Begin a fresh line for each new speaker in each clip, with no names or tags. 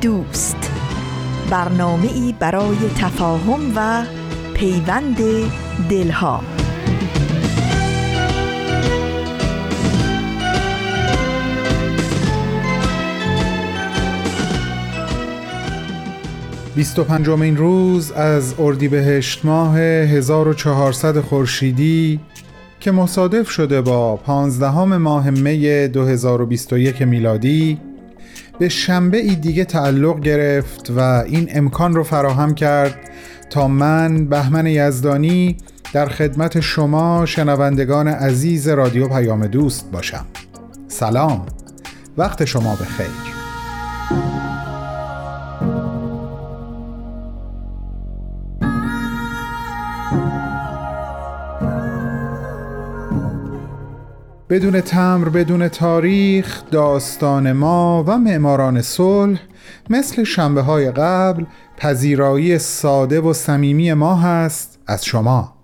دوست. برنامه ای برای تفاهم و پیوند دلها.
بیست و پنجمین روز از اردیبهشت ماه 1400 خورشیدی که مصادف شده با پانزدهم ماه می 2021 میلادی به شنبه ای دیگه تعلق گرفت و این امکان رو فراهم کرد تا من بهمن یزدانی در خدمت شما شنوندگان عزیز رادیو پیام دوست باشم. سلام. وقت شما به خیر. بدون تمر بدون تاریخ داستان ما و معماران صلح مثل شنبه های قبل پذیرایی ساده و صمیمی ما هست از شما.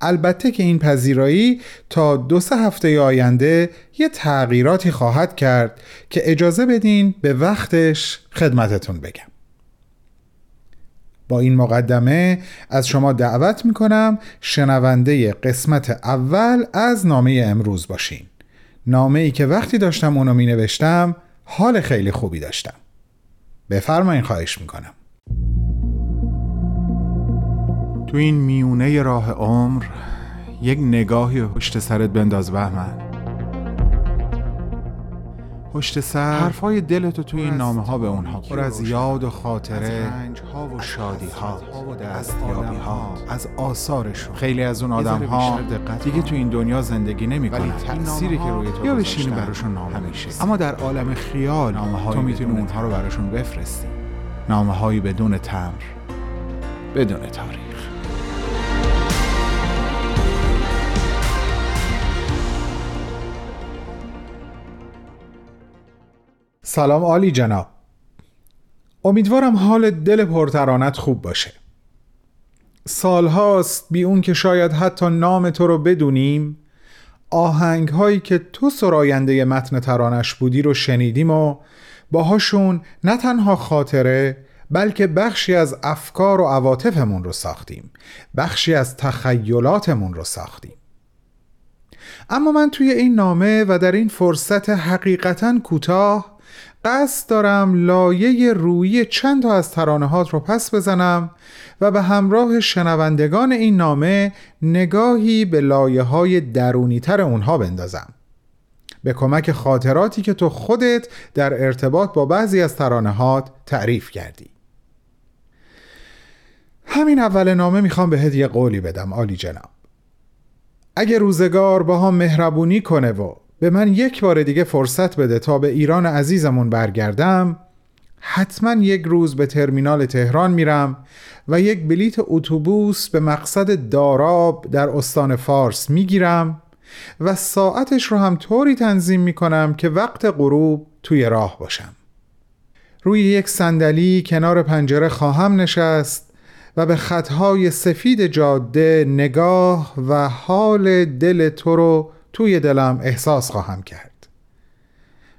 البته که این پذیرایی تا دو سه هفته آینده یه تغییراتی خواهد کرد که اجازه بدین به وقتش خدمتتون بگم. با این مقدمه از شما دعوت می کنم شنونده قسمت اول از نامه امروز باشین. نامه ای که وقتی داشتم اونو می نوشتم حال خیلی خوبی داشتم. بفرمایین خواهش می کنم تو این میونه راه عمر یک نگاهی پشت سرت بنداز بهمن. پشت سر. حرفای دلتو توی این نامه ها به اونها پر از یاد و خاطره ها و شادی ها دستیابی ها از آثارشون. خیلی از اون آدم ها دیگه تو این دنیا زندگی نمی ولی تأثیری که روی تو یا بشینی براشون نامه همیشه. اما در عالم خیال نامه تو می‌تونی اونها رو براشون بفرستی. نامه هایی بدون تمر. بدون تاریخ. سلام عالی جناب. امیدوارم حال دل پرترانت خوب باشه. سالهاست بی اون که شاید حتی نام تو رو بدونیم. آهنگ هایی که تو سراینده متن ترانش بودی رو شنیدیم و باهاشون نه تنها خاطره بلکه بخشی از افکار و عواطفمون رو ساختیم. بخشی از تخیلاتمون رو ساختیم. اما من توی این نامه و در این فرصت حقیقتا کوتاه قصد دارم لایه روی چند تا از ترانهات رو پس بزنم و به همراه شنوندگان این نامه نگاهی به لایه های درونی تر اونها بندازم. به کمک خاطراتی که تو خودت در ارتباط با بعضی از ترانهات تعریف کردی. همین اول نامه می‌خوام بهت یه قولی بدم آلی جناب. اگه روزگار با هم مهربونی کنه و به من یک بار دیگه فرصت بده تا به ایران عزیزمون برگردم. حتما یک روز به ترمینال تهران میرم و یک بلیت اتوبوس به مقصد داراب در استان فارس می‌گیرم و ساعتش رو هم طوری تنظیم می‌کنم که وقت غروب توی راه باشم. روی یک صندلی کنار پنجره خواهم نشست و به خطهای سفید جاده نگاه و حال دل تو رو توی دلم احساس خواهم کرد.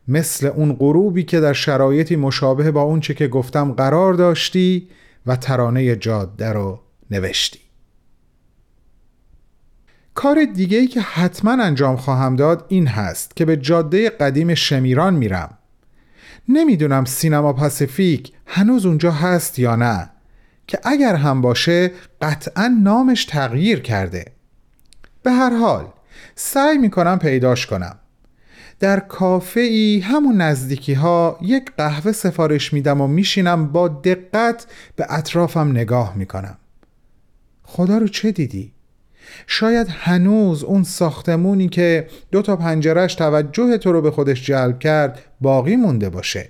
مثل اون غروبی که در شرایطی مشابه با اون چه که گفتم قرار داشتی و ترانه جاده رو نوشتی. کار دیگه ای که حتما انجام خواهم داد این هست که به جاده قدیم شمیران میرم. نمی‌دونم سینما پاسیفیک هنوز اونجا هست یا نه که اگر هم باشه قطعا نامش تغییر کرده. به هر حال سعی می‌کنم پیداش کنم. در کافه ای همون نزدیکی ها یک قهوه سفارش میدم و میشینم با دقت به اطرافم نگاه می‌کنم. خدا رو چه دیدی؟ شاید هنوز اون ساختمونی که دو تا پنجرش توجه تو رو به خودش جلب کرد باقی مونده باشه.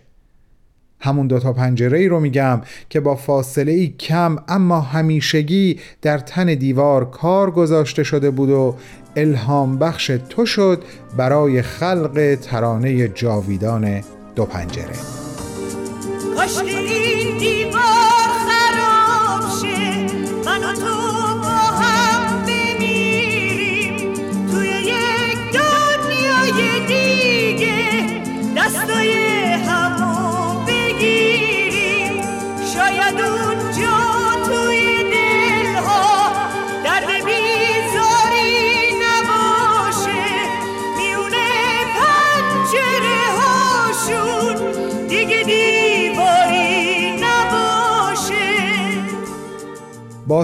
همون دو تا پنجره ای رو میگم که با فاصله ای کم اما همیشگی در تن دیوار کار گذاشته شده بود و الهام بخش تو شد برای خلق ترانه جاویدان دو پنجره.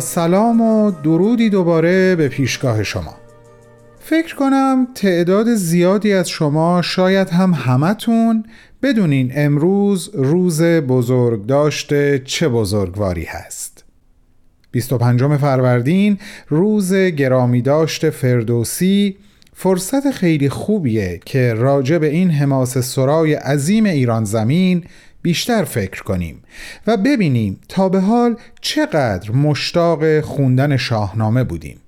سلام و درودی دوباره به پیشگاه شما. فکر کنم تعداد زیادی از شما شاید هم همتون بدونین امروز روز بزرگ داشته چه بزرگواری هست. 25 فروردین روز گرامی داشت فردوسی فرصت خیلی خوبیه که راجع به این حماس سرای عظیم ایران زمین بیشتر فکر کنیم و ببینیم تا به حال چقدر مشتاق خوندن شاهنامه بودیم.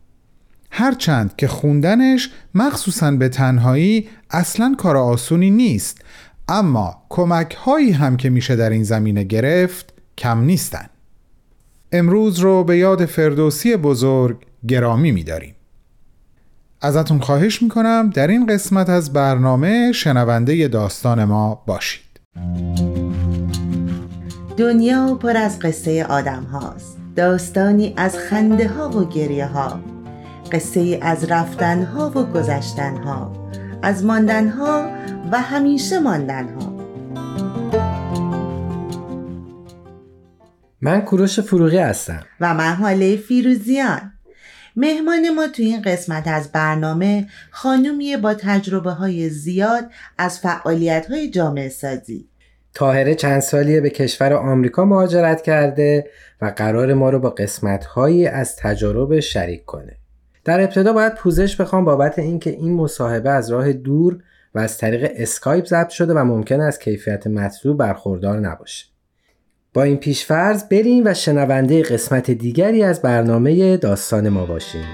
هرچند که خوندنش مخصوصا به تنهایی اصلا کار آسونی نیست اما کمک هایی هم که میشه در این زمینه گرفت کم نیستن. امروز رو به یاد فردوسی بزرگ گرامی میداریم. ازتون خواهش می‌کنم در این قسمت از برنامه شنونده داستان ما باشید.
دنیا پر از قصه آدم هاست. داستانی از خنده ها و گریه ها. قصه از رفتن ها و گذشتن ها. از ماندن ها و همیشه ماندن ها.
من کوروش فروغی هستم.
و من حاله فیروزیان. مهمان ما تو این قسمت از برنامه خانومیه با تجربه های زیاد از فعالیت های جامعه سازی
تاهره چند سالیه به کشور آمریکا مهاجرت کرده و قرار ما رو با قسمتهایی از تجارب شریک کنه. در ابتدا باید پوزش بخوام بابت اینکه این مصاحبه از راه دور و از طریق اسکایپ ضبط شده و ممکن است کیفیت مطلوب برخوردار نباشه. با این پیشفرض بریم و شنونده قسمت دیگری از برنامه داستان ما باشیم.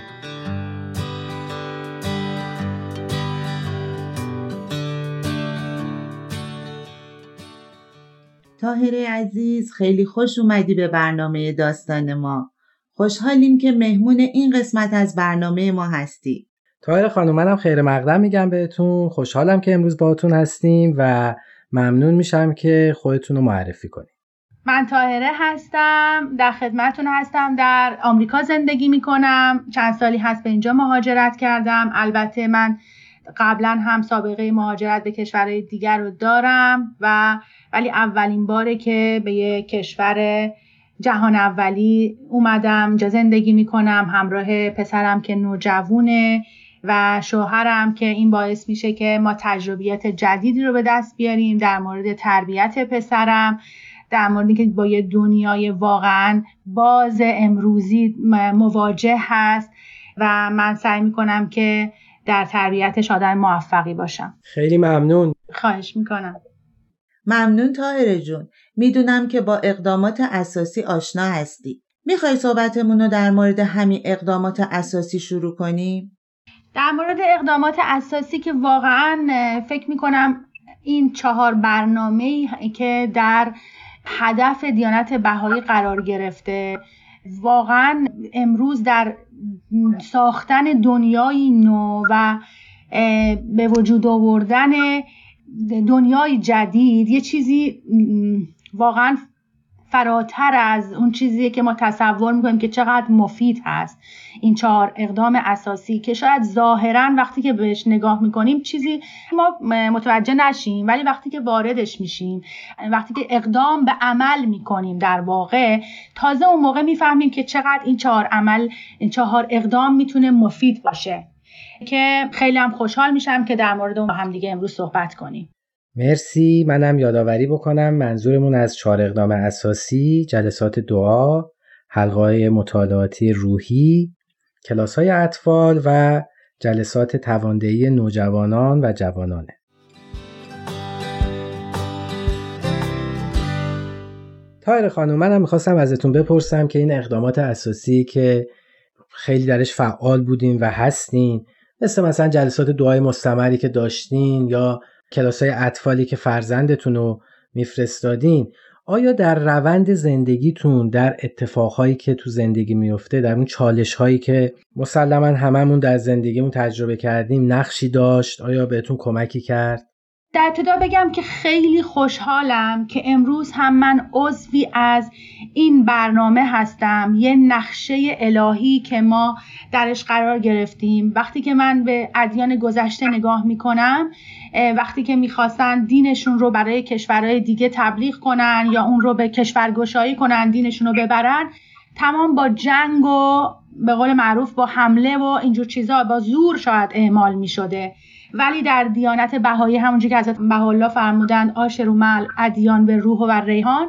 تاهره عزیز خیلی خوش اومدی به برنامه داستان ما. خوشحالیم که مهمون این قسمت از برنامه ما هستی.
تاهره خانم منم خیر مقدم میگم بهتون. خوشحالم که امروز باهاتون هستیم و ممنون میشم که خودتون رو معرفی کنیم
من تاهره هستم در خدمتتون هستم در آمریکا زندگی می‌کنم. چند سالی هست به اینجا مهاجرت کردم. البته من قبلا هم سابقه مهاجرت به کشورهای دیگر رو دارم و ولی اولین باره که به یه کشور جهان اولی اومدم اینجا زندگی می‌کنم. همراه پسرم که نوجوونه و شوهرم که این باعث میشه که ما تجربیات جدیدی رو به دست بیاریم در مورد تربیت پسرم. در موردی که با یه دنیای واقعا باز امروزی مواجه هست و من سعی می‌کنم که در تربیتش آدم موفقی باشم.
خیلی ممنون.
خواهش می‌کنم.
ممنون تاهر جون. می‌دونم که با اقدامات اساسی آشنا هستی. می‌خوای صحبتمون رو در مورد همین اقدامات اساسی شروع کنیم؟
در مورد اقدامات اساسی که واقعا فکر می‌کنم این چهار برنامه که در هدف دیانت بهایی قرار گرفته. واقعا امروز در ساختن دنیای نو و به وجود آوردن دنیای جدید یه چیزی واقعا فراتر از اون چیزی که ما تصور می‌کنیم که چقدر مفید هست. این چهار اقدام اساسی که شاید ظاهرا وقتی که بهش نگاه می‌کنیم چیزی ما متوجه نشیم ولی وقتی که واردش میشیم وقتی که اقدام به عمل می‌کنیم در واقع تازه اون موقع می‌فهمیم که چقدر این چهار عمل این چهار اقدام می‌تونه مفید باشه. که خیلی هم خوشحال میشم که در مورد اون با هم دیگه امروز صحبت کنیم.
مرسی. منم یادآوری بکنم منظورمون از چهار اقدام اساسی جلسات دعا حلقه مطالعاتی روحی کلاس های اطفال و جلسات تواندهی نوجوانان و جوانانه. تایر خانم منم می‌خواستم ازتون بپرسم که این اقدامات اساسی که خیلی درش فعال بودین و هستین مثل مثلا جلسات دعای مستمری که داشتین یا کلاس های اطفالی که فرزندتون رو میفرستادین آیا در روند زندگیتون در اتفاقهایی که تو زندگی میفته در اون چالش هایی که مسلما هممون در زندگیمون تجربه کردیم نقشی داشت؟ آیا بهتون کمکی کرد؟
در ابتدا بگم که خیلی خوشحالم که امروز هم من عضوی از این برنامه هستم یه نقشه الهی که ما درش قرار گرفتیم. وقتی که من به ادیان گذشته نگاه می‌کنم وقتی که می‌خواستن دینشون رو برای کشورهای دیگه تبلیغ کنن یا اون رو به کشورگشایی کنن دینشون رو ببرن تمام با جنگ و به قول معروف با حمله و اینجور چیزا با زور شاید اعمال می‌شده. ولی در دیانت بهایی همونجور که حضرت بهاءالله فرمودند آشرومل ادیان به روح و ریحان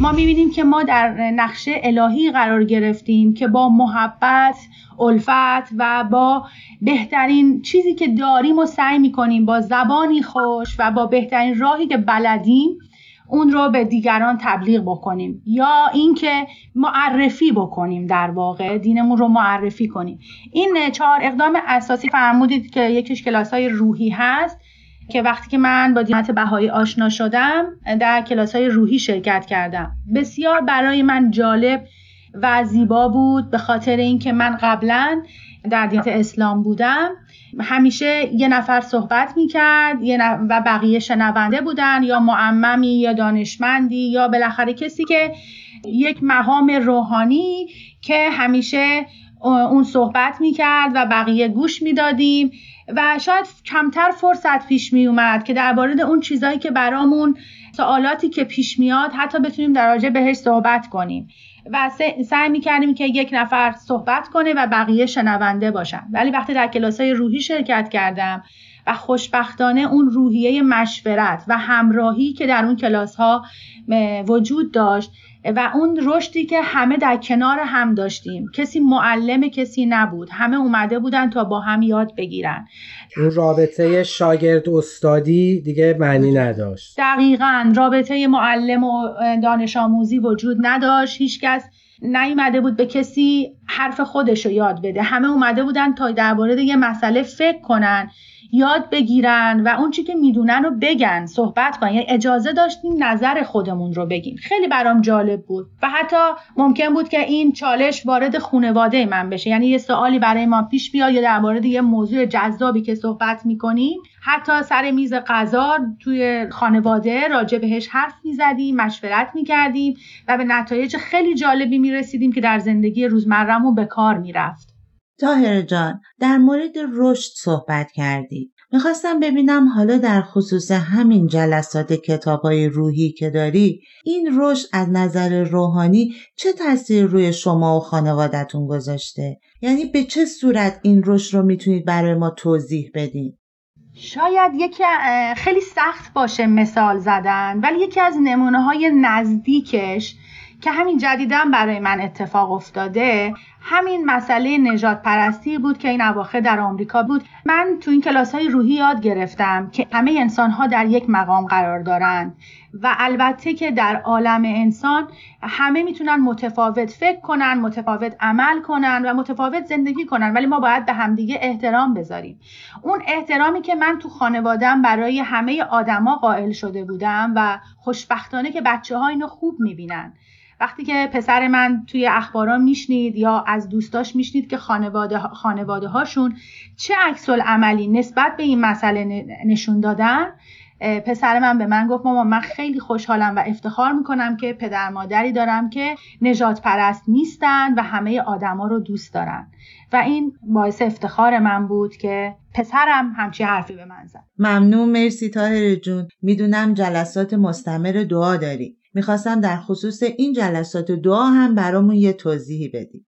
ما می‌بینیم که ما در نقشه الهی قرار گرفتیم که با محبت الفت و با بهترین چیزی که داریم و سعی می‌کنیم با زبانی خوش و با بهترین راهی که بلدیم اون رو به دیگران تبلیغ بکنیم یا اینکه معرفی بکنیم در واقع دینمون رو معرفی کنیم. این چهار اقدام اساسی فرمودید که یکیش کلاس های روحی هست که وقتی که من با دینت بهایی آشنا شدم در کلاس های روحی شرکت کردم. بسیار برای من جالب و زیبا بود به خاطر اینکه من قبلا در دینت اسلام بودم. همیشه یه نفر صحبت می‌کرد و بقیه شنونده بودن یا معممی یا دانشمندی یا بالاخره کسی که یک مقام روحانی که همیشه اون صحبت می‌کرد و بقیه گوش می‌دادیم. و شاید کمتر فرصت پیش میومد که درباره اون چیزهایی که برامون سوالاتی که پیش میاد حتی بتونیم در راجع بهش صحبت کنیم. و سعی می‌کردیم که یک نفر صحبت کنه و بقیه شنونده باشن. ولی وقتی در کلاس های روحی شرکت کردم و خوشبختانه اون روحیه مشورت و همراهی که در اون کلاس ها وجود داشت و اون رشدی که همه در کنار هم داشتیم کسی معلم کسی نبود همه اومده بودن تا با هم یاد بگیرن.
اون رابطه شاگرد استادی دیگه معنی نداشت.
دقیقا رابطه معلم و دانش آموزی وجود نداشت. هیچکس نیومده بود به کسی حرف خودش رو یاد بده. همه اومده بودن تا درباره یه مسئله فکر کنن. یاد بگیرن و اون چی که می‌دونن رو بگن صحبت کنن. یعنی اجازه داشتیم نظر خودمون رو بگیم. خیلی برام جالب بود. و حتی ممکن بود که این چالش وارد خانواده من بشه. یعنی یه سوالی برای ما پیش بیاد یا در مورد یه موضوع جذابی که صحبت می‌کنیم. حتی سر میز غذا توی خانواده راجع بهش حرف می‌زدیم مشورت می‌کردیم و به نتایج خیلی جالبی می‌رسیدیم که در زندگی روزمرهمون به کار می‌رفت.
تاهر جان در مورد رشد صحبت کردی می‌خواستم ببینم حالا در خصوص همین جلسات کتاب های روحی که داری این رشد از نظر روحانی چه تاثیر روی شما و خانوادتون گذاشته؟ یعنی به چه صورت این رشد رو می‌تونید برای ما توضیح بدین؟
شاید یکی خیلی سخت باشه مثال زدن ولی یکی از نمونه های نزدیکش که همین جدیدن برای من اتفاق افتاده همین مسئله نجات پرستی بود که این اواخر در آمریکا بود. من تو این کلاس های روحی یاد گرفتم که همه انسان ها در یک مقام قرار دارند و البته که در عالم انسان همه می‌تونن متفاوت فکر کنن متفاوت عمل کنن و متفاوت زندگی کنن ولی ما باید به همدیگه احترام بذاریم. اون احترامی که من تو خانوادم برای همه آدما قائل شده بودم و خوشبختانه که بچه ها اینو خوب می‌بینن. وقتی که پسر من توی اخبارا میشنید یا از دوستاش میشنید که خانواده, خانواده هاشون چه عکس عملی نسبت به این مسئله نشون دادن پسر من به من گفت ماما من خیلی خوشحالم و افتخار می‌کنم که پدر مادری دارم که نجات پرست نیستن و همه آدما رو دوست دارن. و این باعث افتخار من بود که پسرم همچی حرفی به من زد.
ممنون مرسی تاهر جون. می‌دونم جلسات مستمر دعا داری. می‌خواستم در خصوص این جلسات دعا هم برامون یه توضیحی بدی.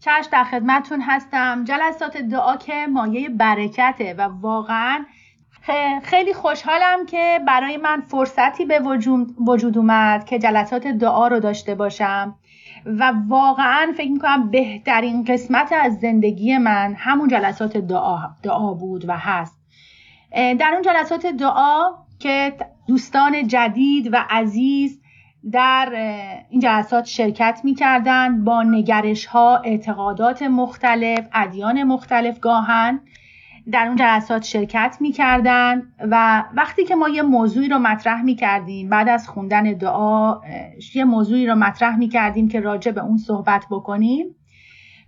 چشم در خدمتون هستم جلسات دعا که مایه برکته و واقعا خیلی خوشحالم که برای من فرصتی به وجود اومد که جلسات دعا رو داشته باشم و واقعا فکر می‌کنم بهترین قسمت از زندگی من همون جلسات دعا, دعا بود و هست در اون جلسات دعا که دوستان جدید و عزیز در این جلسات شرکت می‌کردند با نگرش ها اعتقادات مختلف ادیان مختلف گاهن. در اون جلسات شرکت می‌کردن و وقتی که ما یه موضوعی رو مطرح می‌کردیم بعد از خوندن دعا یه موضوعی رو مطرح می‌کردیم که راجع به اون صحبت بکنیم.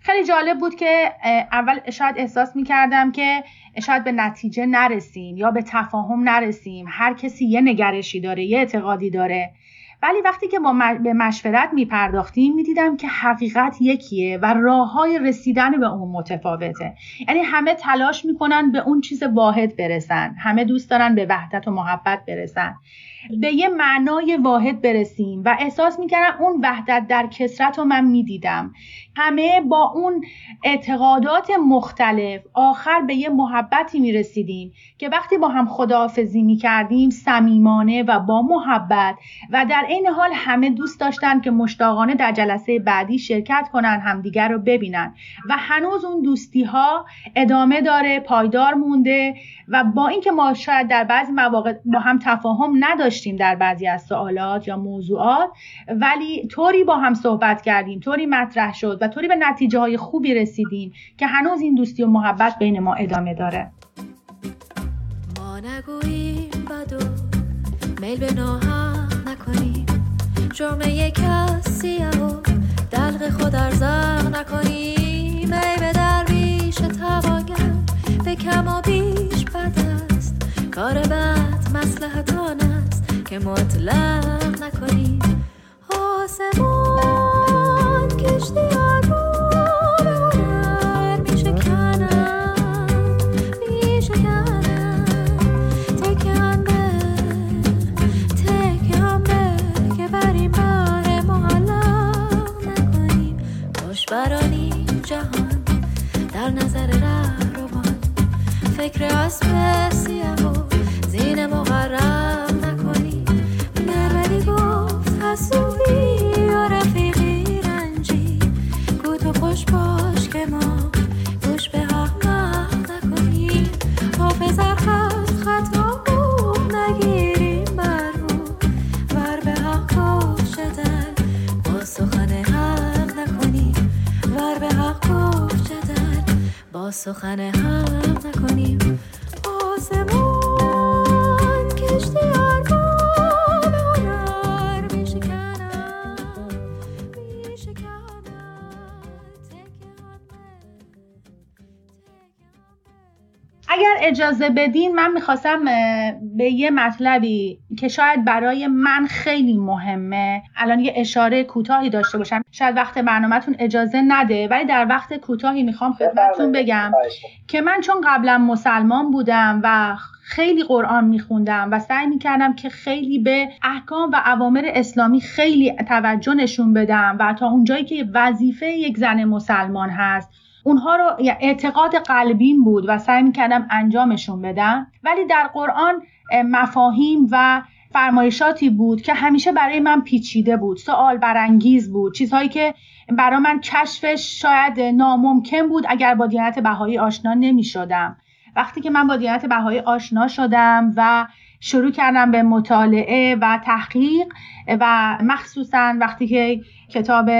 خیلی جالب بود که اول شاید احساس می‌کردم که شاید به نتیجه نرسیم یا به تفاهم نرسیم. هر کسی یه نگرشی داره یه اعتقادی داره. ولی وقتی که با به مشورت می پرداختیم می دیدم که حقیقت یکیه و راه های رسیدن به اون متفاوته. یعنی همه تلاش می‌کنن به اون چیز واحد برسن همه دوست دارن به وحدت و محبت برسن. به یه معنای واحد برسیم و احساس می‌کردم اون وحدت در کسرت رو من می‌دیدم. همه با اون اعتقادات مختلف آخر به یه محبتی می‌رسیدیم که وقتی با هم خداحافظی می‌کردیم صمیمانه و با محبت و در عین حال همه دوست داشتن که مشتاقانه در جلسه بعدی شرکت کنن همدیگر رو ببینن و هنوز اون دوستی ها ادامه داره پایدار مونده و با اینکه ما شاید در بعضی مواقع با هم تفاهم نداشتیم در بعضی از سوالات یا موضوعات ولی طوری با هم صحبت کردیم طوری مطرح شد و طوری به نتیجه های خوبی رسیدیم که هنوز این دوستی و محبت بین ما ادامه داره.
ما نگوییم بدو میل به ناحق نکنیم. جرم یک کسی و دلق خود ارزاق نکنیم. ای به درویش تواگر به کم و بیش بد است. کار بد مسلحت است. که مطلق نکنیم آسمان کشتی فکر
اجازه بدین من می‌خواستم به یه مطلبی که شاید برای من خیلی مهمه الان یه اشاره کوتاهی داشته باشم. شاید وقت برنامهتون اجازه نده ولی در وقت کوتاهی می‌خوام خدمتتون بگم که من چون قبلا مسلمان بودم و خیلی قرآن میخوندم و سعی می‌کردم که خیلی به احکام و اوامر اسلامی خیلی توجه نشون بدم و تا اونجایی که وظیفه یک زن مسلمان هست اونها رو اعتقاد قلبیم بود و سعی می‌کردم انجامشون بدم. ولی در قرآن مفاهیم و فرمایشاتی بود که همیشه برای من پیچیده بود سوال برانگیز بود چیزهایی که برای من کشفش شاید ناممکن بود اگر با دیانت بهایی آشنا نمی شدم وقتی که من با دیانت بهایی آشنا شدم و شروع کردم به مطالعه و تحقیق و مخصوصا وقتی که کتاب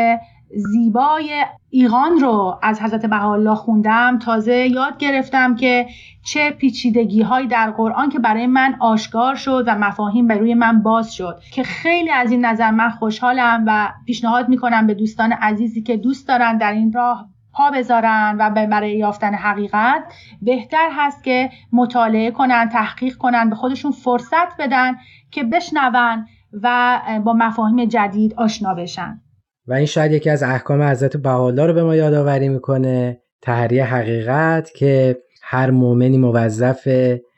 زیبای ایقان رو از حضرت بهاءالله خوندم. تازه یاد گرفتم که چه پیچیدگی هایی در قرآن که برای من آشکار شد و مفاهیم به روی من باز شد که خیلی از این نظر من خوشحالم و پیشنهاد می‌کنم به دوستان عزیزی که دوست دارن در این راه پا بذارن و برای یافتن حقیقت. بهتر هست که مطالعه کنن تحقیق کنن به خودشون فرصت بدن که بشنون و با مفاهیم جدید آشنا بشن.
و این شاید یکی از احکام حضرت بهاءالله رو به ما یادآوری می‌کنه. تحریه حقیقت که هر مؤمنی موظف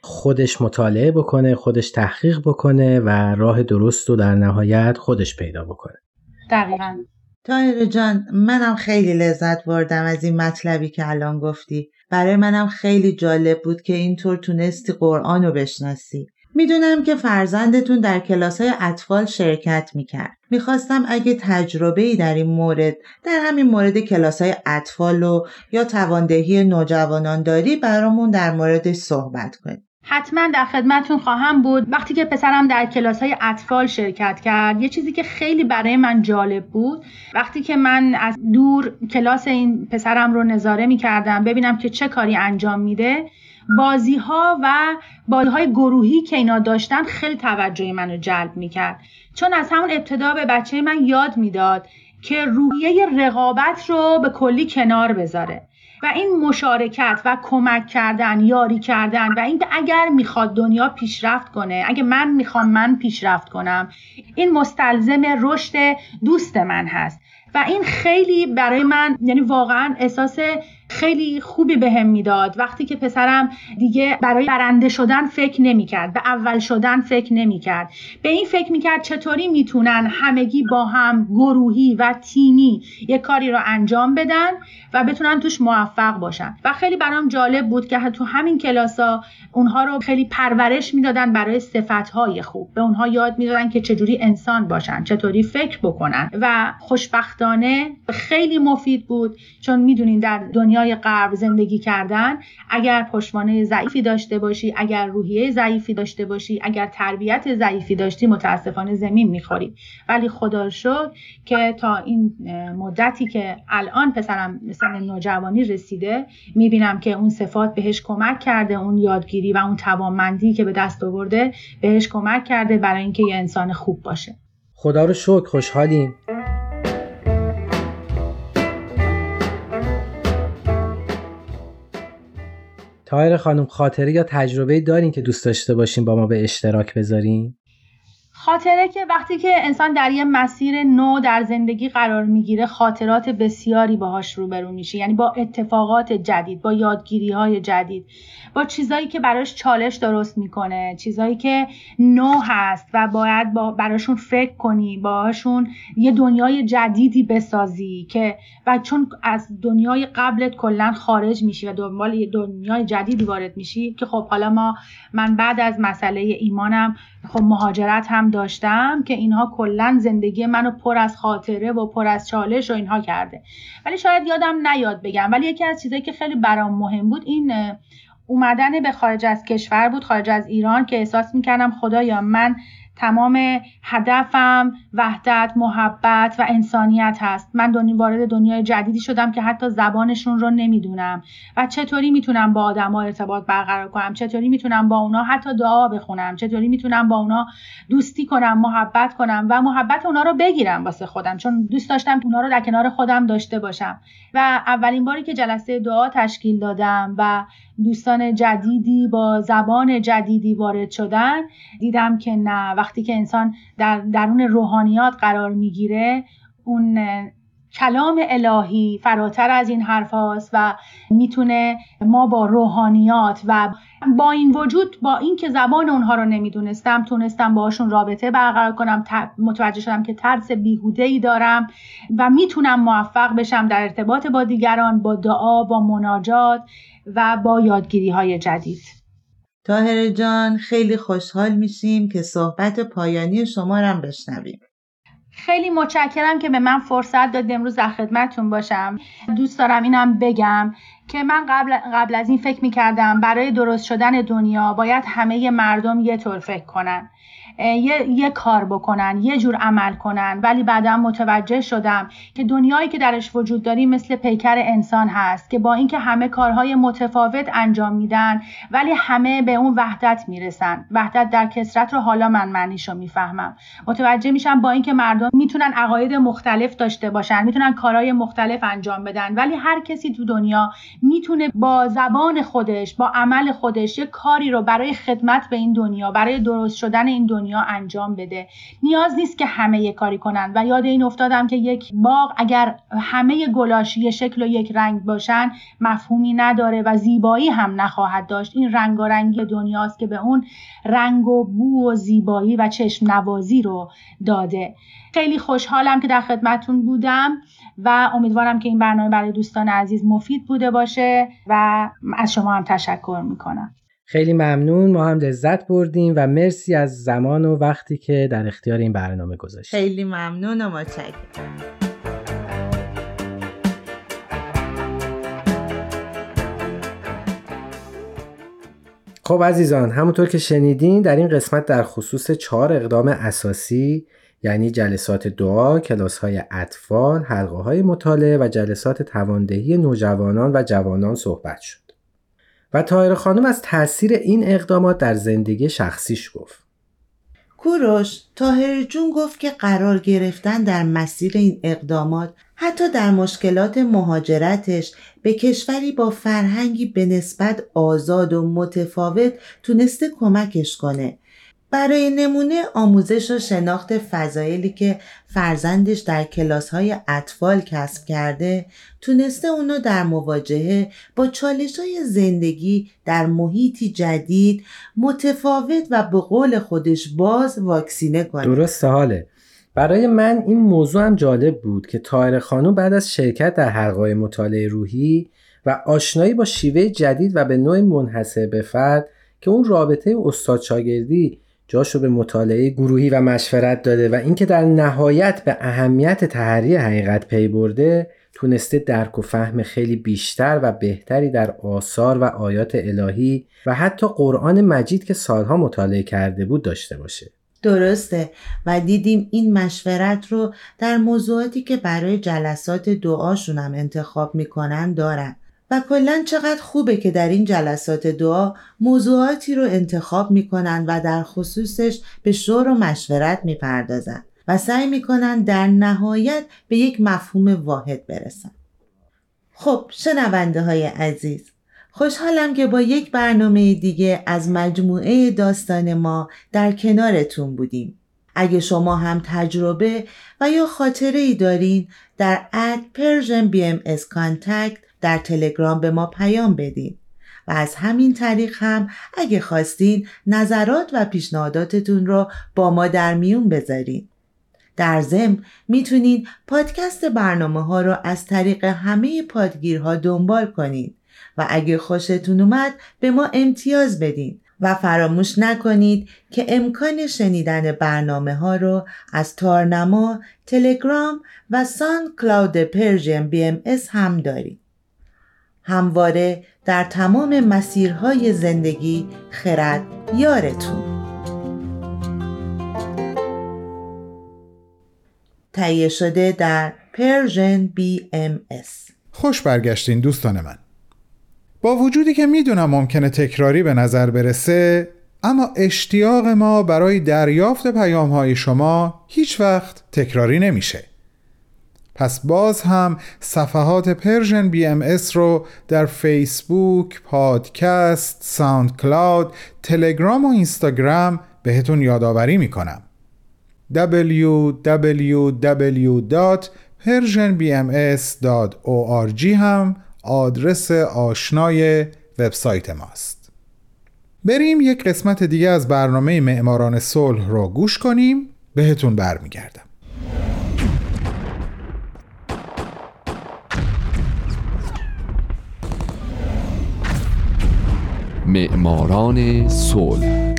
خودش مطالعه بکنه خودش تحقیق بکنه و راه درست رو در نهایت خودش پیدا بکنه.
دقیقا.
تایر جان منم خیلی لذت بردم از این مطلبی که الان گفتی. برای منم خیلی جالب بود که اینطور تونستی قرآن رو بشناسی. می‌دونم که فرزندتون در کلاس های اطفال شرکت می‌کرد. می‌خواستم اگه تجربه ای در این مورد در همین مورد کلاس های اطفال و یا تواندهی نوجوانان داری برامون در موردش صحبت کنی
حتما در خدمتون خواهم بود. وقتی که پسرم در کلاس های اطفال شرکت کرد یه چیزی که خیلی برای من جالب بود وقتی که من از دور کلاس این پسرم رو نظاره می کردم ببینم که چه کاری انجام میده بازی ها و بازی های گروهی که اینا داشتن خیلی توجه منو جلب می‌کرد. چون از همون ابتدا به بچه من یاد می‌داد که روحیه رقابت رو به کلی کنار بذاره و این مشارکت و کمک کردن یاری کردن و اینکه اگر می‌خواد دنیا پیشرفت کنه اگه من می‌خوام من پیشرفت کنم این مستلزم رشد دوست من هست. و این خیلی برای من یعنی واقعا احساس خیلی خوبی بهم به می‌داد. وقتی که پسرم دیگه برای برنده شدن فکر نمی‌کرد به اول شدن فکر نمی‌کرد. به این فکر می‌کرد چطوری می‌تونن همگی با هم گروهی و تیمی یک کاری رو انجام بدن و بتونن توش موفق باشن. و خیلی برام جالب بود که تو همین کلاسا اونها رو خیلی پرورش می‌دادن برای صفتهای خوب. به اونها یاد می‌دادن که چجوری انسان باشن چطوری فکر بکنن. و خوشبختانه خیلی مفید بود چون می‌دونین در دنیا دنیای غرب زندگی کردن اگر پشتوانه ضعیفی داشته باشی اگر روحیه ضعیفی داشته باشی اگر تربیت ضعیفی داشتی متاسفانه زمین می‌خوری. ولی خدا شد که تا این مدتی که الان پسرم سن نوجوانی رسیده می‌بینم که اون صفات بهش کمک کرده اون یادگیری و اون توانمندی که به دست آورده بهش کمک کرده برای اینکه یه انسان خوب باشه.
خدا رو شکر خوشحالیم. تایر خانم خاطره یا تجربه دارین که دوست داشته باشین با ما به اشتراک بذارین؟
خاطره که وقتی که انسان در یه مسیر نو در زندگی قرار می‌گیره خاطرات بسیاری باهاش روبرو میشه. یعنی با اتفاقات جدید با یادگیری های جدید با چیزایی که براش چالش درست می‌کنه چیزایی که نو هست و باید با براشون فکر کنی باهاشون یه دنیای جدیدی بسازی که و چون از دنیای قبلت کلا خارج میشی و دنبال یه دنیای جدیدی وارد میشی که خب حالا ما من بعد از مسئله ایمانم خب مهاجرت هم داشتم که اینها کلا زندگی منو پر از خاطره و پر از چالش و اینها کرده. ولی شاید یادم نیاد بگم ولی یکی از چیزایی که خیلی برام مهم بود این اومدن به خارج از کشور بود خارج از ایران که احساس می‌کردم خدایا من تمام هدفم وحدت محبت و انسانیت هست. من دنیا وارد دنیای جدیدی شدم که حتی زبانشون رو نمی‌دونم. و چطوری می‌تونم با آدما ارتباط برقرار کنم؟ چطوری می‌تونم با اونا حتی دعا بخونم؟ چطوری می‌تونم با اونا دوستی کنم محبت کنم و محبت اونا رو بگیرم واسه خودم؟ چون دوست داشتم اونا رو در کنار خودم داشته باشم. و اولین باری که جلسه دعا تشکیل دادم و دوستان جدیدی با زبان جدیدی وارد شدن. دیدم که نه وقتی که انسان در درون روحانیات قرار می‌گیره اون کلام الهی فراتر از این حرف هاست و می‌تونه ما با روحانیات و با این وجود با اینکه زبان اونها رو نمی‌دونستم تونستم باشون رابطه برقرار کنم متوجه شدم که ترس بیهوده ای دارم و می‌تونم موفق بشم در ارتباط با دیگران با دعا با مناجات. و با یادگیری های جدید.
تاهر جان خیلی خوشحال میشیم که صحبت پایانی شما رو بشنویم.
خیلی متشکرم که به من فرصت داد امروز در خدمتتون باشم. دوست دارم اینم بگم که من قبل, قبل از این فکر می‌کردم برای درست شدن دنیا باید همه مردم یه طور فکر کنن. یه،, یه کار بکنن یه جور عمل کنن. ولی بعدا متوجه شدم که دنیایی که درش وجود داریم مثل پیکر انسان هست که با اینکه همه کارهای متفاوت انجام میدن ولی همه به اون وحدت می‌رسن. وحدت در کسرت رو حالا من معنیشو می‌فهمم. متوجه میشم با اینکه مردم می‌تونن عقاید مختلف داشته باشن می‌تونن کارهای مختلف انجام بدن ولی هر کسی تو دنیا می‌تونه با زبان خودش با عمل خودش یه کاری رو برای خدمت به این دنیا برای درست شدن این دنیا دنیا انجام بده. نیاز نیست که همه یه کاری کنن. و یاد این افتادم که یک باغ اگر همه گلاش یه شکل و یک رنگ باشن مفهومی نداره و زیبایی هم نخواهد داشت. این رنگارنگی دنیاست که به اون رنگ و بو و زیبایی و چشم نوازی رو داده. خیلی خوشحالم که در خدمتون بودم و امیدوارم که این برنامه برای دوستان عزیز مفید بوده باشه و از شما هم تشکر می‌کنم.
خیلی ممنون. ما هم لذت بردیم و مرسی از زمان و وقتی که در اختیار این برنامه گذاشتید
خیلی ممنون و متشکرم.
خب عزیزان همونطور که شنیدین در این قسمت در خصوص چهار اقدام اساسی یعنی جلسات دعا، کلاس های اطفال، حلقه های مطالعه و جلسات تواندهی نوجوانان و جوانان صحبت شد. و تایر خانم از تاثیر این اقدامات در زندگی شخصیش گفت.
کوروش تاهر جون گفت که قرار گرفتن در مسیر این اقدامات حتی در مشکلات مهاجرتش به کشوری با فرهنگی به نسبت آزاد و متفاوت تونسته کمکش کنه برای نمونه آموزش و شناخت فضایلی که فرزندش در کلاس های اطفال کسب کرده تونسته اونو در مواجهه با چالش های زندگی در محیطی جدید متفاوت و به قول خودش باز واکسینه کنه.
درست حاله. برای من این موضوع هم جالب بود که تایر خانم بعد از شرکت در حلقای مطالعه روحی و آشنایی با شیوه جدید و به نوع منحصر به فرد که اون رابطه استاد شاگردی جاشو به مطالعه گروهی و مشورت داده و اینکه در نهایت به اهمیت تحری حقیقت پی برده تونسته درک و فهم خیلی بیشتر و بهتری در آثار و آیات الهی و حتی قرآن مجید که سالها مطالعه کرده بود داشته باشه.
درسته. و دیدیم این مشورت رو در موضوعاتی که برای جلسات دعاشون هم انتخاب می‌کنن دارن. و کلا چقدر خوبه که در این جلسات دعا موضوعاتی رو انتخاب می‌کنن و در خصوصش به شور و مشورت می‌پردازن و سعی می‌کنن در نهایت به یک مفهوم واحد برسن. خب شنونده های عزیز خوشحالم که با یک برنامه دیگه از مجموعه داستان ما در کنارتون بودیم. اگه شما هم تجربه و یا خاطره ای دارین در اد پرژن بی ام از کانتکت در تلگرام به ما پیام بدین و از همین طریق هم اگه خواستین نظرات و پیشنهاداتتون رو با ما در میون بذارین در ضمن می‌تونین پادکست برنامه ها رو از طریق همه پادگیرها دنبال کنید و اگه خوشتون اومد به ما امتیاز بدین و فراموش نکنید که امکان شنیدن برنامه ها رو از تارنما، تلگرام و ساوند کلاود Persian BMS هم دارید. همواره در تمام مسیرهای زندگی خرد یارتون. تهیه شده در پرژن بی ام اس.
خوش برگشتین دوستان من. با وجودی که می‌دونم ممکنه تکراری به نظر برسه اما اشتیاق ما برای دریافت پیام های شما هیچ وقت تکراری نمیشه. پس باز هم صفحات Persian BMS رو در فیسبوک، پادکست، ساوند کلاود، تلگرام و اینستاگرام بهتون یادآوری می‌کنم. www.persianbms.org هم آدرس آشنای وبسایت ماست. بریم یک قسمت دیگه از برنامه معماران صلح رو گوش کنیم. بهتون برمیگردم.
معماران صلح.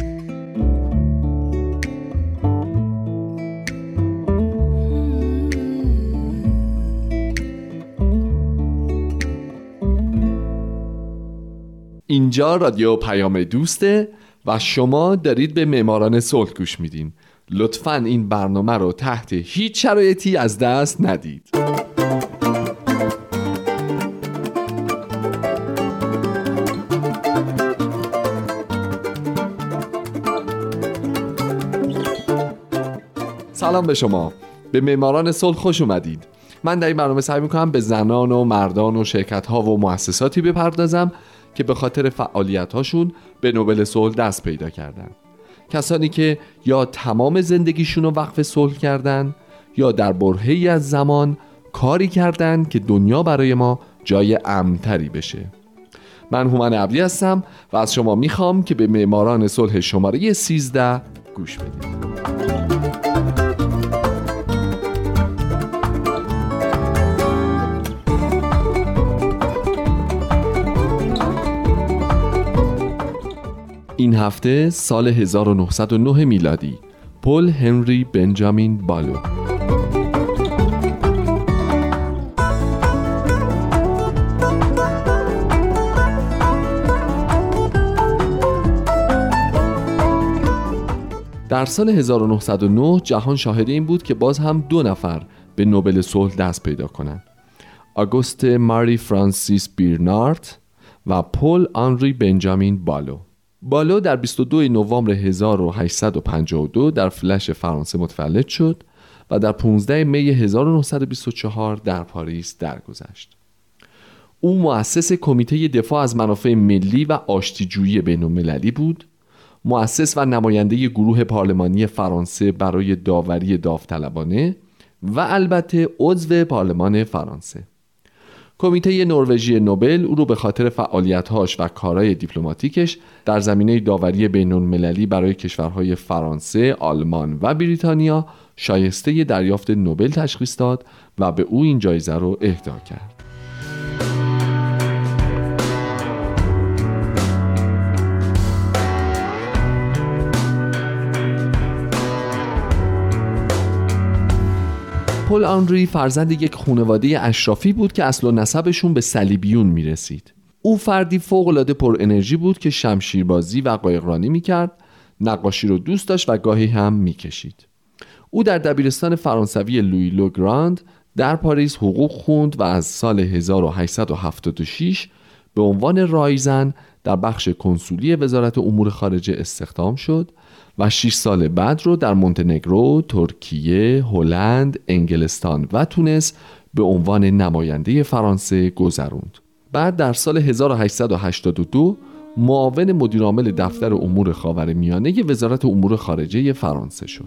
اینجا رادیو پیام دوسته و شما دارید به معماران صلح گوش میدین. لطفا این برنامه رو تحت هیچ شرایطی از دست ندید. سلام به شما. به معماران صلح خوش اومدید. من در این برنامه سعی می‌کنم به زنان و مردان و شرکت ها و مؤسساتی بپردازم که به خاطر فعالیت هاشون به نوبل صلح دست پیدا کردن. کسانی که یا تمام زندگیشون رو وقف صلح کردن یا در برهی از زمان کاری کردند که دنیا برای ما جای امنتری بشه. من هومن عبدی هستم و از شما می‌خوام که به معماران صلح شماره 13 گوش بدید. این هفته سال 1909 میلادی. پل هنری بنجامین بالو. در سال 1909 جهان شاهد این بود که باز هم دو نفر به نوبل صلح دست پیدا کنند. آگوست ماری فرانسیس بیرنارت و پل آنری بنجامین بالو. بالو در 22 نوامبر 1852 در فلش فرانسه متولد شد و در 15 می 1924 در پاریس درگذشت. او مؤسس کمیته دفاع از منافع ملی و آشتیجویی بین المللی بود مؤسس و نماینده گروه پارلمانی فرانسه برای داوری داوطلبانه و البته عضو پارلمان فرانسه کمیته نروژی نوبل او رو به خاطر فعالیت‌هاش و کارهای دیپلماتیکش در زمینه داوری بین المللی برای کشورهای فرانسه، آلمان و بریتانیا شایسته دریافت نوبل تشخیص داد و به او این جایزه رو اهدا کرد. پل آنری فرزند یک خانواده اشرافی بود که اصل و نسبشون به صلیبیون می‌رسید. او فردی فوقالعاده پر انرژی بود که شمشیربازی و قایقرانی می‌کرد نقاشی رو دوست داشت و گاهی هم می‌کشید. او در دبیرستان فرانسوی لویی لوگراند در پاریس حقوق خوند و از سال 1876 به عنوان رایزن در بخش کنسولی وزارت امور خارجه استخدام شد. و 6 سال بعد رو در مونتنگرو، ترکیه، هلند، انگلستان و تونس به عنوان نماینده فرانسه گذروند. بعد در سال 1882 معاون مدیرعامل دفتر امور خاورمیانه وزارت امور خارجه فرانسه شد.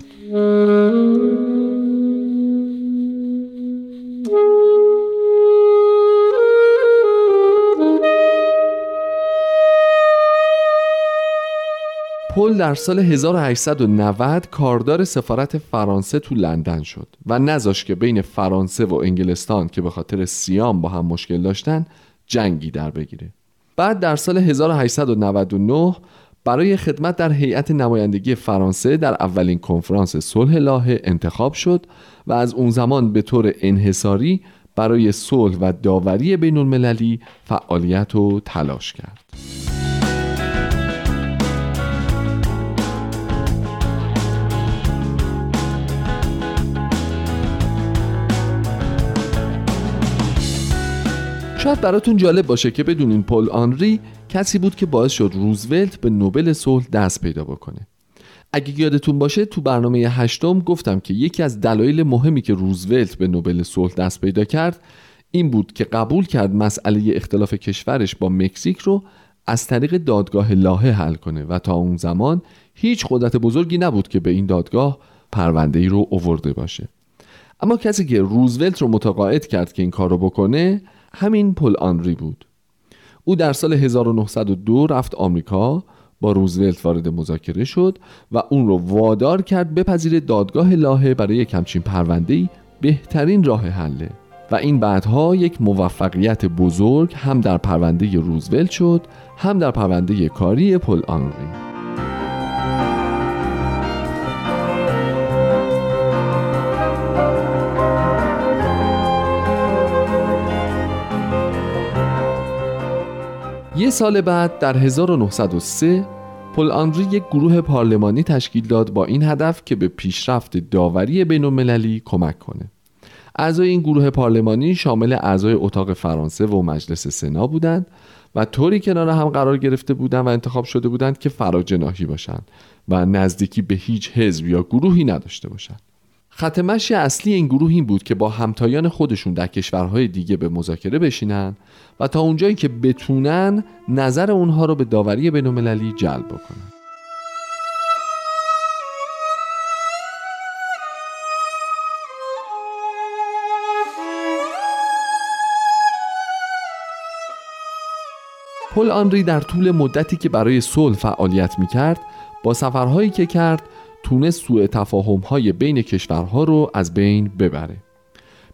پل در سال 1890 کاردار سفارت فرانسه تو لندن شد و نذاشت که بین فرانسه و انگلستان که به خاطر سیام با هم مشکل داشتن جنگی در بگیره بعد در سال 1899 برای خدمت در هیئت نمایندگی فرانسه در اولین کنفرانس صلح لاهه انتخاب شد و از اون زمان به طور انحصاری برای صلح و داوری بین المللی فعالیت و تلاش کرد. شاید براتون جالب باشه که بدونین پل آنری کسی بود که باعث شد روزولت به نوبل صلح دست پیدا بکنه. اگه یادتون باشه تو برنامه هشتم گفتم که یکی از دلایل مهمی که روزولت به نوبل صلح دست پیدا کرد این بود که قبول کرد مسئله اختلاف کشورش با مکزیک رو از طریق دادگاه لاهه حل کنه و تا اون زمان هیچ قدرت بزرگی نبود که به این دادگاه پرونده ای رو اوورده باشه. اما کسی که روزولت رو متقاعد کرد که این کار رو بکنه همین پل آنری بود. او در سال 1902 رفت آمریکا با روزولت وارد مذاکره شد و اون رو وادار کرد بپذیر دادگاه لاهه برای یک همچین پرونده بهترین راه حله. و این بعدها یک موفقیت بزرگ هم در پرونده روزولت شد هم در پرونده کاری پل آنری. یه سال بعد در 1903 پل آنری یک گروه پارلمانی تشکیل داد با این هدف که به پیشرفت داوری بین المللی کمک کنه. اعضای این گروه پارلمانی شامل اعضای اتاق فرانسه و مجلس سنا بودند و طوری کنار هم قرار گرفته بودند و انتخاب شده بودند که فراجناهی باشند و نزدیکی به هیچ حزب یا گروهی نداشته باشند. خط مشی اصلی این گروه این بود که با همتایان خودشون در کشورهای دیگه به مذاکره بشینن و تا اونجایی که بتونن نظر اونها رو به داوری بینالمللی جلب بکنن. پل آنری در طول مدتی که برای صلح فعالیت می‌کرد با سفرهایی که کرد تونست سوء تفاهم های بین کشورها رو از بین ببره.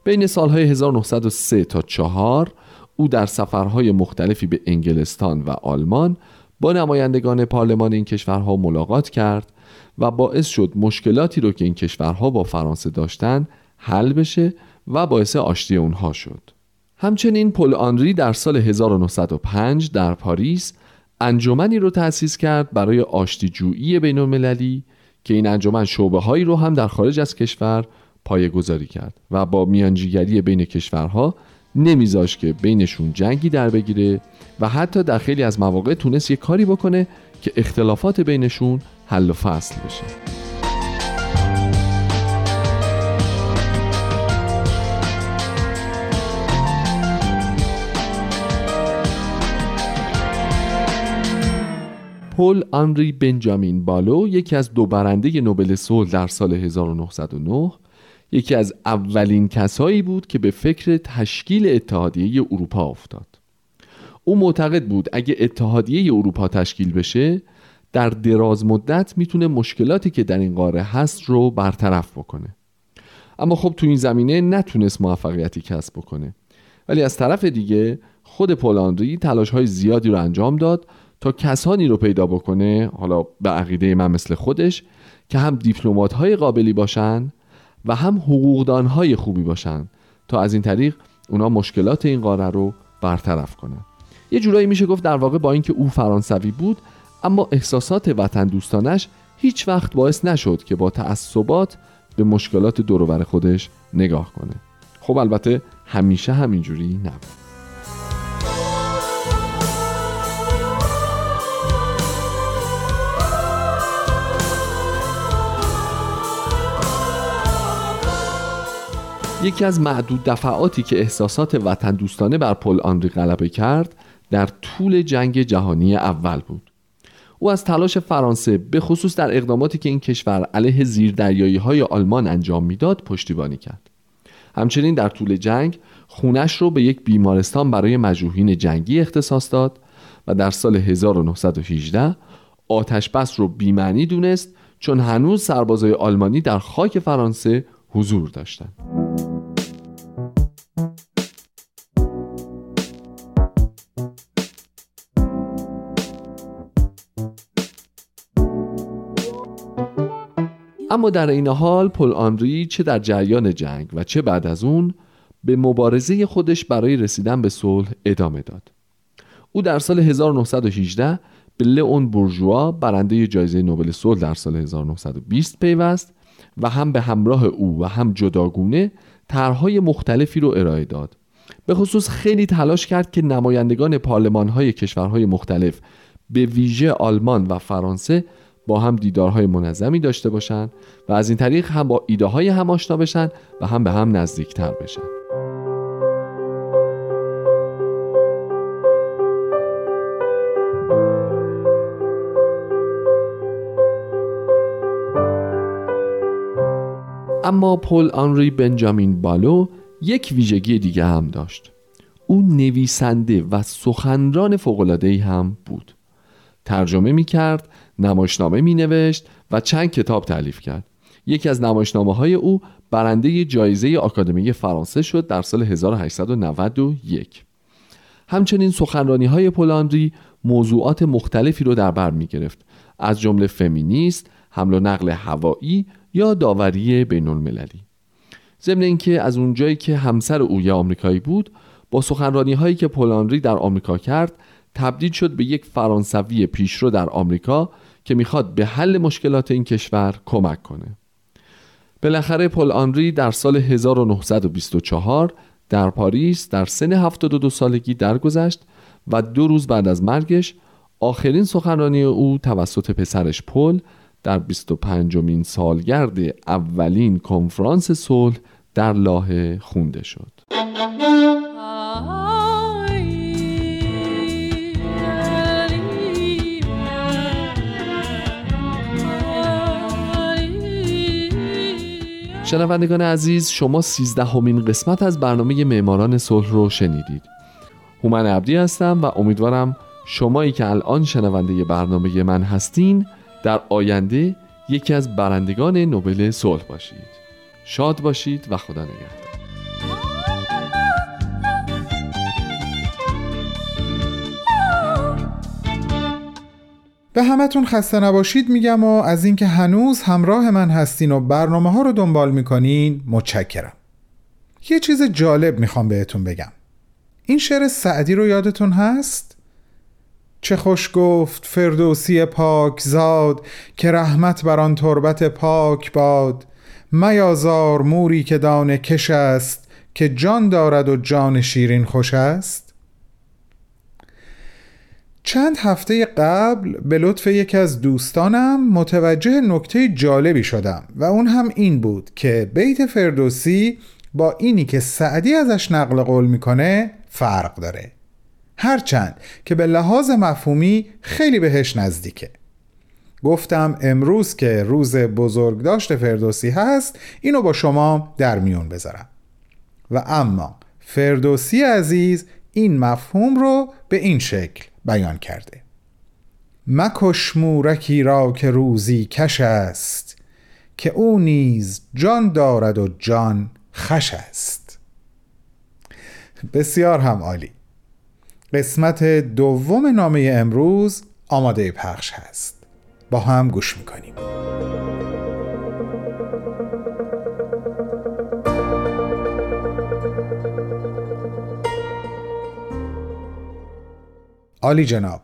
بین سالهای 1903 تا 4 او در سفرهای مختلفی به انگلستان و آلمان با نمایندگان پارلمان این کشورها ملاقات کرد و باعث شد مشکلاتی رو که این کشورها با فرانسه داشتن حل بشه و باعث آشتی اونها شد. همچنین پل آنری در سال 1905 در پاریس انجمنی رو تأسیس کرد برای آشتیجویی بین المللی که این انجمن شعبه هایی رو هم در خارج از کشور پایه گذاری کرد و با میانجیگری بین کشورها نمیذاش که بینشون جنگی در بگیره و حتی در خیلی از مواقع تونست یه کاری بکنه که اختلافات بینشون حل و فصل بشه. پل آنری بنجامین بالو یکی از دو برنده نوبل صلح در سال 1909 یکی از اولین کسایی بود که به فکر تشکیل اتحادیه اروپا افتاد. او معتقد بود اگه اتحادیه اروپا تشکیل بشه در دراز مدت می‌تونه مشکلاتی که در این قاره هست رو برطرف بکنه. اما خب تو این زمینه نتونست موفقیتی کسب بکنه. ولی از طرف دیگه خود پولاندری تلاش های زیادی رو انجام داد تا کسانی رو پیدا بکنه حالا به عقیده من مثل خودش که هم دیپلمات های قابلی باشن و هم حقوقدان های خوبی باشن تا از این طریق اونا مشکلات این قاره رو برطرف کنن. یه جورایی میشه گفت در واقع با اینکه او فرانسوی بود اما احساسات وطن دوستانش هیچ وقت باعث نشد که با تعصبات به مشکلات دورور خودش نگاه کنه. خب البته همیشه همینجوری نبود. یکی از معدود دفعاتی که احساسات وطن دوستانه بر پل آنری غلبه کرد در طول جنگ جهانی اول بود او از تلاش فرانسه به خصوص در اقداماتی که این کشور علیه زیردریایی های آلمان انجام می‌داد پشتیبانی کرد همچنین در طول جنگ خونش رو به یک بیمارستان برای مجروحین جنگی اختصاص داد و در سال 1918 آتش بس رو بیمعنی دونست چون هنوز سربازای آلمانی در خاک فرانسه حضور داشتند. اما در این حال پل آنری چه در جریان جنگ و چه بعد از اون به مبارزه خودش برای رسیدن به صلح ادامه داد. او در سال 1918 به لئون بورژوا برنده جایزه نوبل صلح در سال 1920 پیوست و هم به همراه او و هم جداگونه طرحهای مختلفی رو ارائه داد. به خصوص خیلی تلاش کرد که نمایندگان پارلمانهای کشورهای مختلف به ویژه آلمان و فرانسه با هم دیدارهای منظمی داشته باشند و از این طریق هم با ایده های هم آشنا بشن و هم به هم نزدیکتر بشن. اما پل آنری بنجامین بالو یک ویژگی دیگه هم داشت. او نویسنده و سخنران فوق‌العاده‌ای هم بود. ترجمه می کرد نمایشنامه می نوشت و چند کتاب تعلیف کرد. یکی از نمایشنامه های او برنده جایزه آکادمی فرانسه شد در سال 1891 همچنین سخنرانی های پولاندری موضوعات مختلفی رو در بر می گرفت از جمله فمینیست، حمل و نقل هوایی یا داوری بین المللی ضمن اینکه از اونجایی که همسر او یه آمریکایی بود با سخنرانی هایی که پولانری در آمریکا کرد تبدیل شد به یک فرانسوی پیشرو در آمریکا که می‌خواد به حل مشکلات این کشور کمک کنه بالاخره پل آنری در سال 1924 در پاریس در سن 72 سالگی درگذشت و دو روز بعد از مرگش آخرین سخنرانی او توسط پسرش پل در 25 مین سالگرد اولین کنفرانس صلح در لاهه خونده شد. شنوندگان عزیز شما سیزدهمین قسمت از برنامه معماران صلح رو شنیدید. هومن عبدی هستم و امیدوارم شمایی که الان شنونده برنامه من هستین در آینده یکی از برندگان نوبل صلح باشید. شاد باشید و خدا نگهدار.
به همتون خسته نباشید میگم و از اینکه هنوز همراه من هستین و برنامه ها رو دنبال می‌کنین متشکرم. یه چیز جالب می‌خوام بهتون بگم. این شعر سعدی رو یادتون هست؟ چه خوش گفت فردوسی پاک زاد که رحمت بر آن تربت پاک باد. میازار موری که دانه کش است که جان دارد و جان شیرین خوش است. چند هفته قبل به لطف یکی از دوستانم متوجه نکته جالبی شدم و اون هم این بود که بیت فردوسی با اینی که سعدی ازش نقل قول می‌کنه فرق داره. هرچند که به لحاظ مفهومی خیلی بهش نزدیکه. گفتم امروز که روز بزرگداشت فردوسی هست اینو با شما در میون بذارم. و اما فردوسی عزیز این مفهوم رو به این شکل بیان کرده. مکش مورکی را که روزی کش است که او نیز جان دارد و جان خش است. بسیار هم عالی. قسمت دوم نامه امروز آماده پخش هست. با هم گوش می‌کنیم. عالی جناب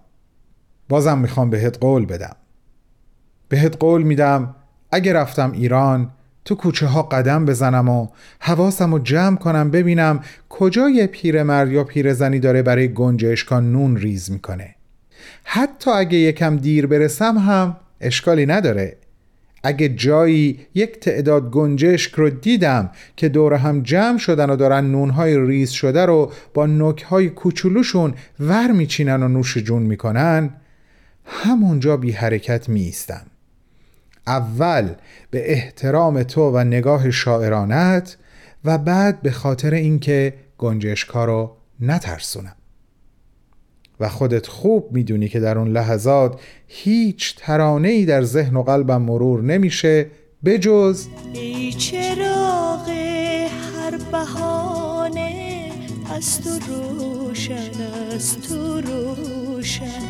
بازم می‌خوام بهت قول بدم. بهت قول میدم اگه رفتم ایران تو کوچه ها قدم بزنم و حواسم رو جمع کنم ببینم کجا یه پیرمرد یا پیرزنی داره برای گنجشکان نون ریز می‌کنه. حتی اگه یکم دیر برسم هم اشکالی نداره. اگه جایی یک تعداد گنجشک رو دیدم که دور هم جمع شدن و دارن نونهای ریز شده رو با نکهای کوچولوشون ور میچینن و نوش جون می‌کنن همونجا بی حرکت میستم اول به احترام تو و نگاه شاعرانت و بعد به خاطر اینکه گنجشکا رو نترسونم. و خودت خوب می‌دونی که در اون لحظات هیچ ترانه ای در ذهن و قلبم مرور نمیشه بجز
ای چراغ هر بهانه از تو روشن از تو روشن.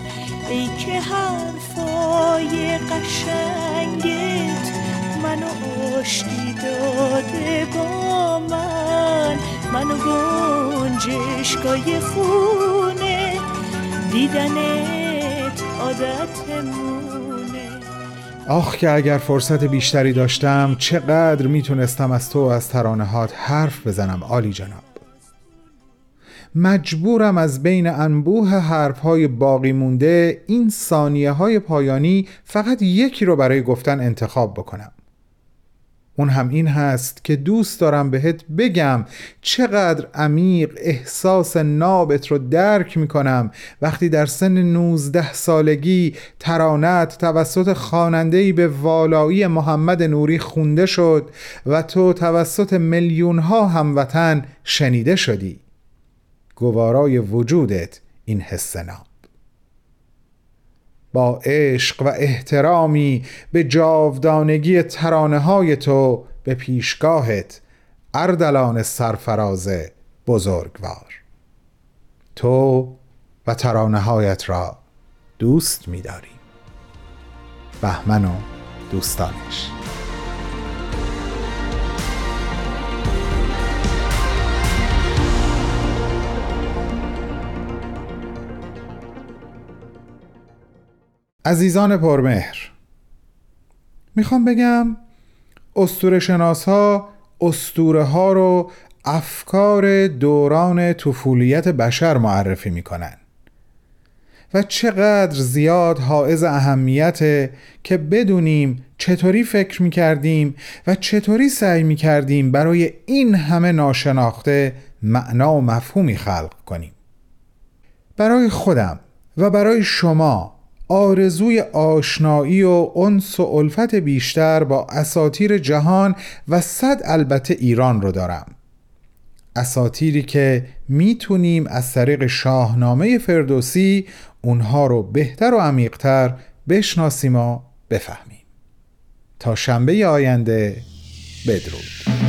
ای که حرفای قشنگت منو آشتی داده با من. منو گنجشگاه خونه دیدنت عادتمونه.
آخ که اگر فرصت بیشتری داشتم چقدر می‌تونستم از تو و از ترانهات حرف بزنم عالی جناب. مجبورم از بین انبوه حرفهای باقی مونده این ثانیه های پایانی فقط یکی رو برای گفتن انتخاب بکنم. اون هم این هست که دوست دارم بهت بگم چقدر عمیق احساس نابت رو درک می‌کنم. وقتی در سن 19 سالگی ترانت توسط خانندهی به والایی محمد نوری خونده شد و تو توسط میلیون ها هموطن شنیده شدی. گوارای وجودت این حس ناب. با عشق و احترامی به جاودانگی ترانه های تو به پیشگاهت اردلان سرفراز بزرگوار. تو و ترانه هایت را دوست می‌داری. بهمن و دوستانش. عزیزان پرمهر می‌خوام بگم استور شناس ها استوره ها رو افکار دوران طفولیت بشر معرفی می‌کنن و چقدر زیاد حائز اهمیته که بدونیم چطوری فکر می‌کردیم و چطوری سعی می‌کردیم برای این همه ناشناخته معنا و مفهومی خلق کنیم. برای خودم و برای شما آرزوی آشنایی و انس و الفت بیشتر با اساتیر جهان و صد البته ایران رو دارم. اساتیری که می‌تونیم از طریق شاهنامه فردوسی اونها رو بهتر و عمیقتر بشناسیم و بفهمیم. تا شنبه آینده بدرود.